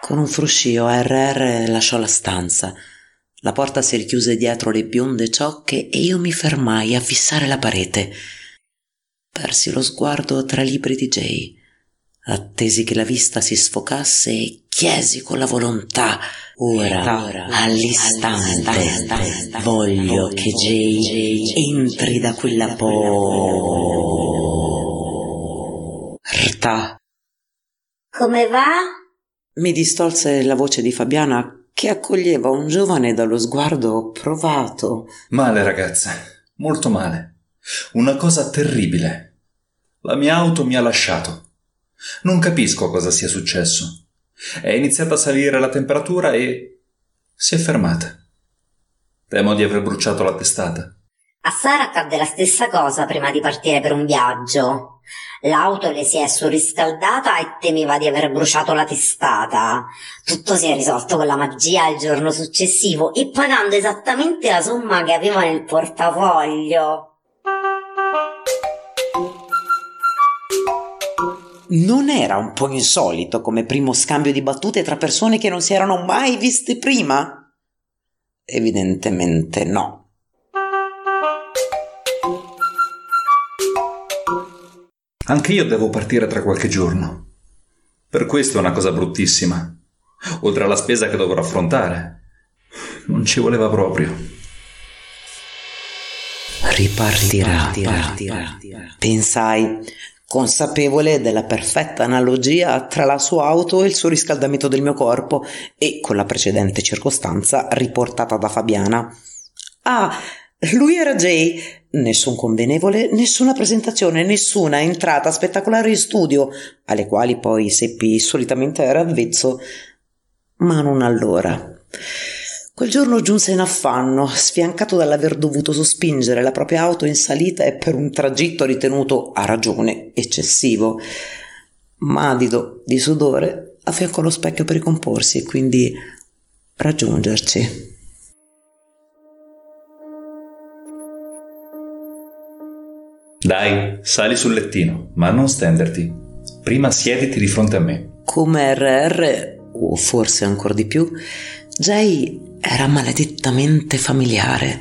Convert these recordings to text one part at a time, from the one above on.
Con un fruscio RR lasciò la stanza. La porta si richiuse dietro le bionde ciocche e io mi fermai a fissare la parete. Persi lo sguardo tra i libri di Jay. Attesi che la vista si sfocasse e chiesi con la volontà ora, ora all'istante, all'istante, voglio che Jay entri da quella porta. Come va? Mi distolse la voce di Fabiana che accoglieva un giovane dallo sguardo provato. Male, ragazza, molto male. Una cosa terribile. La mia auto mi ha lasciato. Non capisco cosa sia successo. È iniziata a salire la temperatura e si è fermata. Temo di aver bruciato la testata. A Sara accadde la stessa cosa prima di partire per un viaggio. L'auto le si è surriscaldata e temeva di aver bruciato la testata. Tutto si è risolto con la magia il giorno successivo e pagando esattamente la somma che aveva nel portafoglio. Non era un po' insolito come primo scambio di battute tra persone che non si erano mai viste prima? Evidentemente no. Anche io devo partire tra qualche giorno. Per questo è una cosa bruttissima. Oltre alla spesa che dovrò affrontare. Non ci voleva proprio. Ripartirà. Ripartirà. Pensai, consapevole della perfetta analogia tra la sua auto e il surriscaldamento del mio corpo e con la precedente circostanza riportata da Fabiana. Ah, lui era Jay, Nessun convenevole, nessuna presentazione, nessuna entrata spettacolare in studio, alle quali poi seppi solitamente era avvezzo, ma non allora. Quel giorno giunse in affanno, sfiancato dall'aver dovuto sospingere la propria auto in salita e per un tragitto ritenuto a ragione eccessivo. Madido di sudore affiancò lo specchio per ricomporsi e quindi raggiungerci. Dai, sali sul lettino, ma non stenderti. Prima siediti di fronte a me. Come RR, o forse ancora di più, Jay era maledettamente familiare.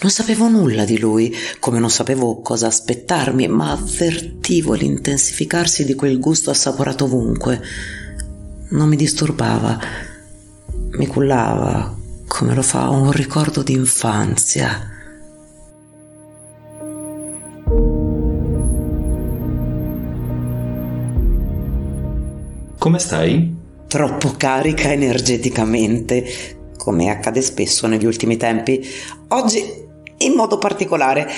Non sapevo nulla di lui, come non sapevo cosa aspettarmi, ma avvertivo l'intensificarsi di quel gusto assaporato ovunque. Non mi disturbava, mi cullava come lo fa un ricordo d'infanzia. Come stai? Troppo carica energeticamente, come accade spesso negli ultimi tempi. Oggi in modo particolare.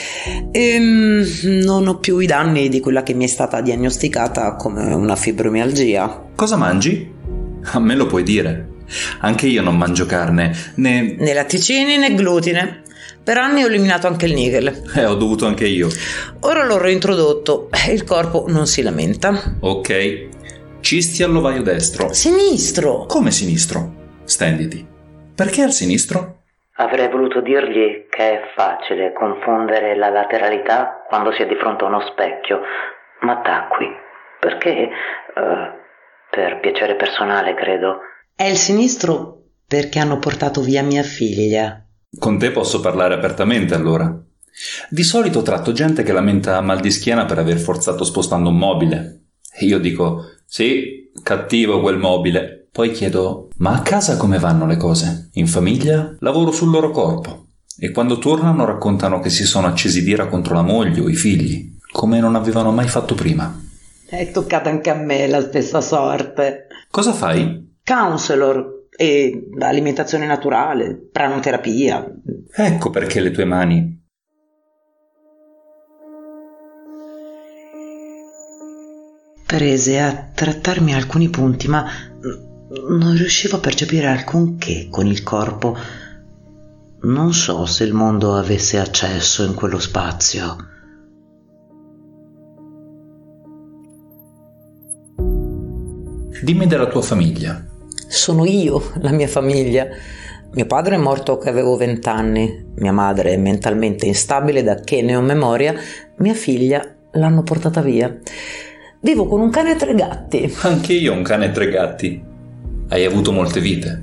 Ehm, non ho più i danni di quella che mi è stata diagnosticata come una fibromialgia. Cosa mangi? A me lo puoi dire. Anche io non mangio carne, né... Né latticini né glutine. Per anni ho eliminato anche il nickel. Eh, ho dovuto anche io. Ora l'ho reintrodotto e il corpo non si lamenta. Ok, Cisti all'ovaio destro. Sinistro! Come sinistro? Stenditi. Perché al sinistro? Avrei voluto dirgli che è facile confondere la lateralità quando si è di fronte a uno specchio, ma tacqui. Perché? Uh, per piacere personale, credo. È il sinistro perché hanno portato via mia figlia. Con te posso parlare apertamente allora. Di solito tratto gente che lamenta mal di schiena per aver forzato spostando un mobile. E io dico, sì, cattivo quel mobile. Poi chiedo, ma a casa come vanno le cose? In famiglia? Lavoro sul loro corpo. E quando tornano raccontano che si sono accesi d'ira contro la moglie o i figli, come non avevano mai fatto prima. È toccata anche a me la stessa sorte. Cosa fai? Counselor e alimentazione naturale, pranoterapia. Ecco perché le tue mani prese a trattarmi alcuni punti, ma non riuscivo a percepire alcunché con il corpo. Non so se il mondo avesse accesso in quello spazio. Dimmi della tua famiglia. Sono io, la mia famiglia. Mio padre è morto che avevo vent'anni, mia madre è mentalmente instabile da che ne ho memoria, mia figlia l'hanno portata via. Vivo con un cane e tre gatti. Anche io ho un cane e tre gatti. Hai avuto molte vite,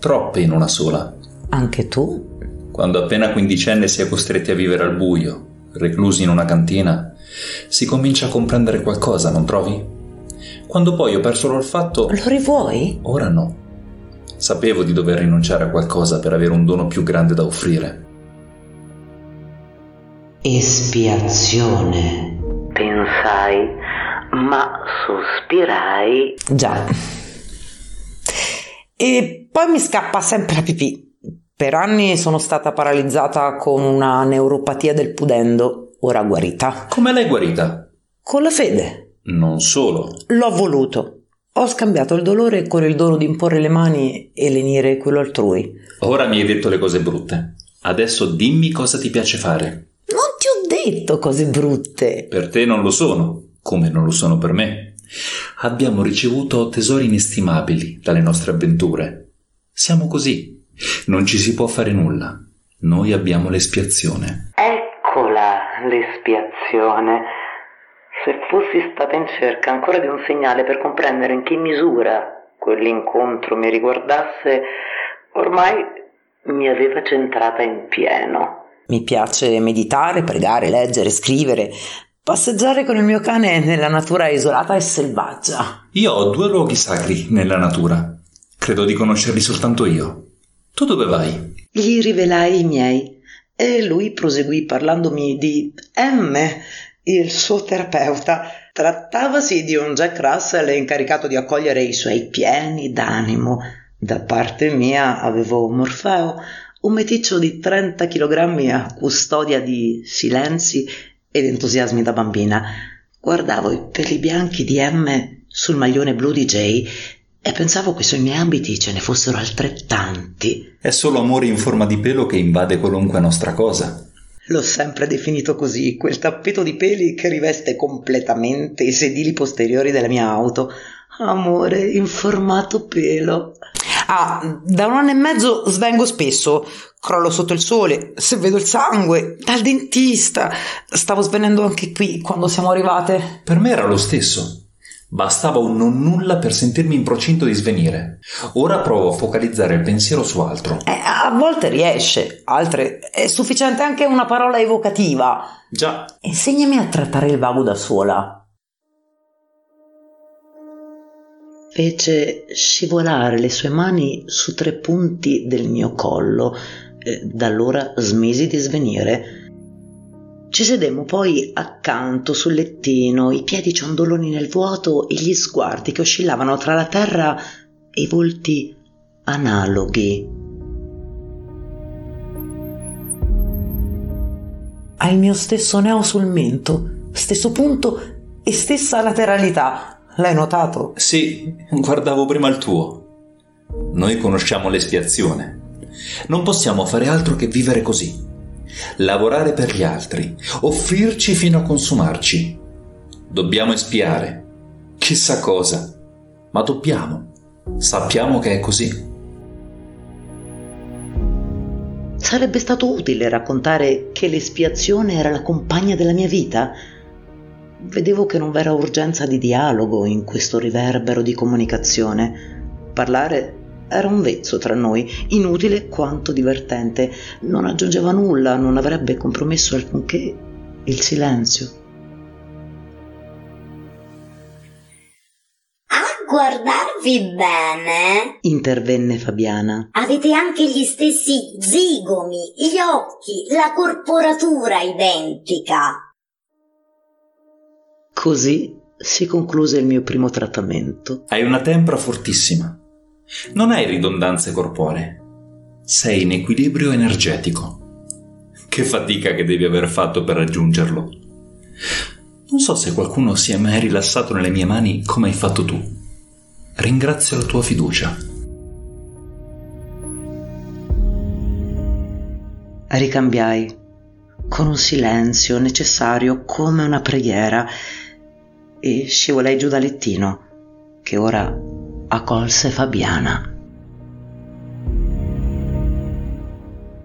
troppe in una sola. Anche tu? Quando appena quindicenne si è costretti a vivere al buio, reclusi in una cantina, si comincia a comprendere qualcosa, non trovi? Quando poi ho perso l'olfatto... Lo rivuoi? Ora no. Sapevo di dover rinunciare a qualcosa per avere un dono più grande da offrire. Espiazione, pensai, ma sospirai. Già. E poi mi scappa sempre la pipì. Per anni sono stata paralizzata con una neuropatia del pudendo, ora guarita. Come l'hai guarita? Con la fede. Non solo. L'ho voluto. Ho scambiato il dolore con il dono di imporre le mani e lenire quello altrui. Ora mi hai detto le cose brutte. Adesso dimmi cosa ti piace fare. Non ti ho detto cose brutte. Per te non lo sono, come non lo sono per me. Abbiamo ricevuto tesori inestimabili dalle nostre avventure. Siamo così. Non ci si può fare nulla. Noi abbiamo l'espiazione. Eccola l'espiazione. Se fossi stata in cerca ancora di un segnale per comprendere in che misura quell'incontro mi riguardasse, ormai mi aveva centrata in pieno. Mi piace meditare, pregare, leggere, scrivere, passeggiare con il mio cane nella natura isolata e selvaggia. Io ho due luoghi sacri nella natura. Credo di conoscerli soltanto io. Tu dove vai? Gli rivelai i miei e lui proseguì parlandomi di M, il suo terapeuta. Trattavasi di un Jack Russell incaricato di accogliere i suoi pieni d'animo. Da parte mia avevo Morfeo, un meticcio di 30 kg a custodia di silenzi ed entusiasmi da bambina. Guardavo i peli bianchi di M sul maglione blu di Jay e pensavo che sui miei ambiti ce ne fossero altrettanti. È solo amore in forma di pelo che invade qualunque nostra cosa. L'ho sempre definito così, quel tappeto di peli che riveste completamente i sedili posteriori della mia auto. Amore in formato pelo. Ah, da un anno e mezzo svengo spesso, crollo sotto il sole, se vedo il sangue, dal dentista. Stavo svenendo anche qui quando siamo arrivate. Per me era lo stesso. Bastava un non nulla per sentirmi in procinto di svenire. Ora provo a focalizzare il pensiero su altro. Eh, a volte riesce, altre è sufficiente anche una parola evocativa. Già. Insegnami a trattare il vago da sola. Fece scivolare le sue mani su tre punti del mio collo. Da allora smisi di svenire. Ci sedemmo poi accanto sul lettino, i piedi ciondoloni nel vuoto e gli sguardi che oscillavano tra la terra e i volti analoghi. Ha il mio stesso neo sul mento, stesso punto e stessa lateralità. L'hai notato? Sì, guardavo prima il tuo. Noi conosciamo l'espiazione. Non possiamo fare altro che vivere così lavorare per gli altri, offrirci fino a consumarci. Dobbiamo espiare. Chissà cosa, ma dobbiamo. Sappiamo che è così. Sarebbe stato utile raccontare che l'espiazione era la compagna della mia vita. Vedevo che non v'era urgenza di dialogo in questo riverbero di comunicazione. Parlare era un vezzo tra noi, inutile quanto divertente. Non aggiungeva nulla, non avrebbe compromesso alcunché il silenzio. A guardarvi bene, intervenne Fabiana. Avete anche gli stessi zigomi, gli occhi, la corporatura identica. Così si concluse il mio primo trattamento. Hai una tempra fortissima. Non hai ridondanze corporee. Sei in equilibrio energetico. Che fatica che devi aver fatto per raggiungerlo. Non so se qualcuno si è mai rilassato nelle mie mani come hai fatto tu. Ringrazio la tua fiducia. Ricambiai con un silenzio necessario come una preghiera e scivolai giù dal lettino, che ora accolse Fabiana.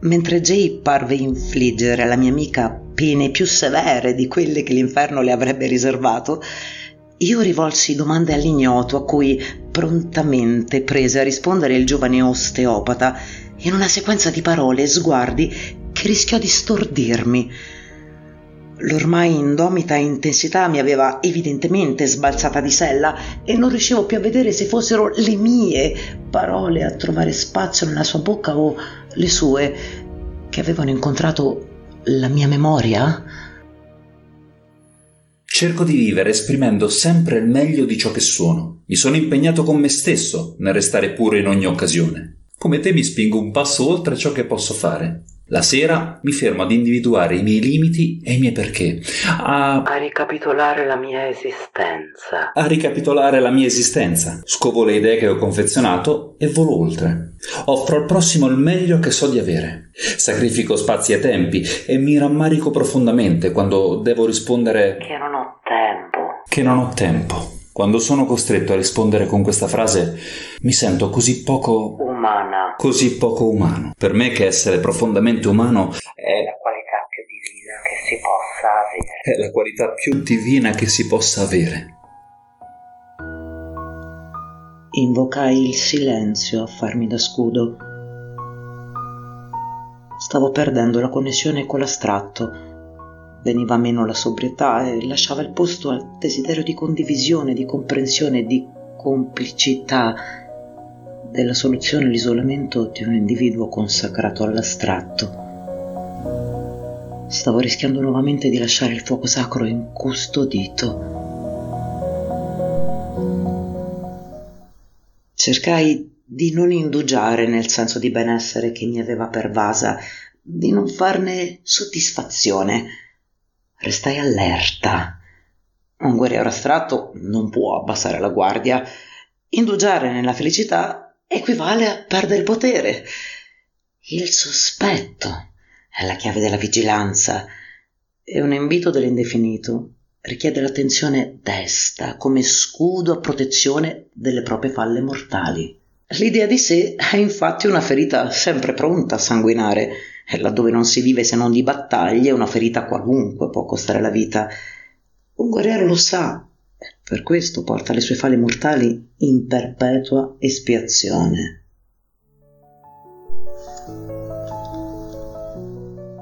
Mentre Jay parve infliggere alla mia amica pene più severe di quelle che l'inferno le avrebbe riservato, io rivolsi domande all'ignoto a cui prontamente prese a rispondere il giovane osteopata in una sequenza di parole e sguardi che rischiò di stordirmi. L'ormai indomita intensità mi aveva evidentemente sbalzata di sella e non riuscivo più a vedere se fossero le mie parole a trovare spazio nella sua bocca o le sue che avevano incontrato la mia memoria. Cerco di vivere esprimendo sempre il meglio di ciò che sono. Mi sono impegnato con me stesso nel restare pure in ogni occasione. Come te mi spingo un passo oltre ciò che posso fare. La sera mi fermo ad individuare i miei limiti e i miei perché, a... a ricapitolare la mia esistenza. A ricapitolare la mia esistenza. Scovo le idee che ho confezionato e volo oltre. Offro al prossimo il meglio che so di avere. Sacrifico spazi e tempi e mi rammarico profondamente quando devo rispondere che non ho tempo. Che non ho tempo. Quando sono costretto a rispondere con questa frase mi sento così poco umana. Così poco umano. Per me che essere profondamente umano è la qualità più divina che si possa avere. È la qualità più divina che si possa avere. Invocai il silenzio a farmi da scudo. Stavo perdendo la connessione con l'astratto Veniva meno la sobrietà e lasciava il posto al desiderio di condivisione, di comprensione, di complicità della soluzione all'isolamento di un individuo consacrato all'astratto. Stavo rischiando nuovamente di lasciare il fuoco sacro incustodito. Cercai di non indugiare nel senso di benessere che mi aveva pervasa, di non farne soddisfazione Restai allerta. Un guerriero astratto non può abbassare la guardia. Indugiare nella felicità equivale a perdere il potere. Il sospetto è la chiave della vigilanza e un invito dell'indefinito richiede l'attenzione desta come scudo a protezione delle proprie falle mortali. L'idea di sé è infatti una ferita sempre pronta a sanguinare laddove non si vive se non di battaglie, una ferita qualunque può costare la vita. Un guerriero lo sa, e per questo porta le sue falle mortali in perpetua espiazione.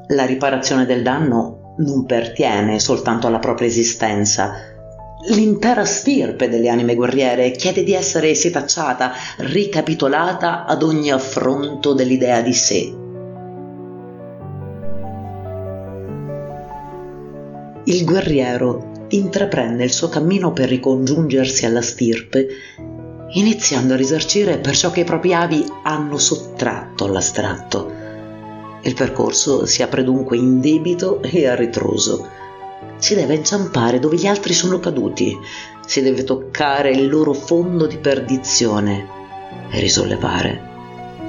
La riparazione del danno non pertiene soltanto alla propria esistenza. L'intera stirpe delle anime guerriere chiede di essere setacciata, ricapitolata ad ogni affronto dell'idea di sé il guerriero intraprende il suo cammino per ricongiungersi alla stirpe, iniziando a risarcire per ciò che i propri avi hanno sottratto all'astratto. Il percorso si apre dunque in debito e a ritroso. Si deve inciampare dove gli altri sono caduti, si deve toccare il loro fondo di perdizione e risollevare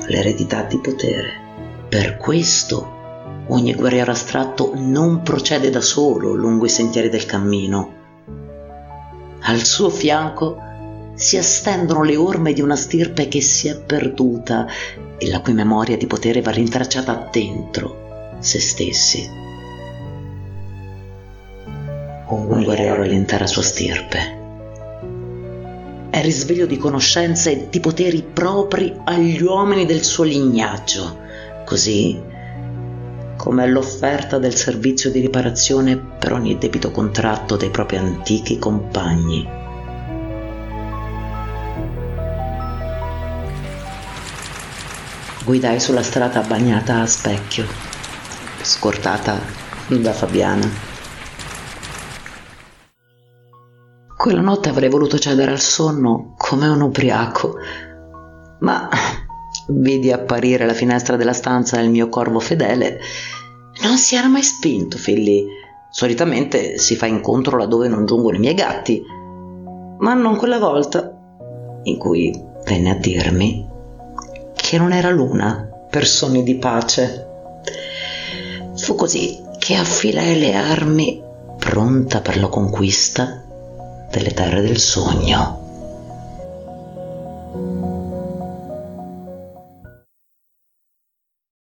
l'eredità di potere. Per questo Ogni guerriero astratto non procede da solo lungo i sentieri del cammino. Al suo fianco si estendono le orme di una stirpe che si è perduta e la cui memoria di potere va rintracciata dentro se stessi. Un guerriero è l'intera sua stirpe. È risveglio di conoscenze e di poteri propri agli uomini del suo lignaggio. Così come l'offerta del servizio di riparazione per ogni debito contratto dai propri antichi compagni. Guidai sulla strada bagnata a specchio, scortata da Fabiana. Quella notte avrei voluto cedere al sonno come un ubriaco, ma vidi apparire alla finestra della stanza il mio corvo fedele non si era mai spinto fin. Solitamente si fa incontro laddove non giungono i miei gatti, ma non quella volta in cui venne a dirmi che non era l'una per sogni di pace. Fu così che affilai le armi pronta per la conquista delle terre del sogno.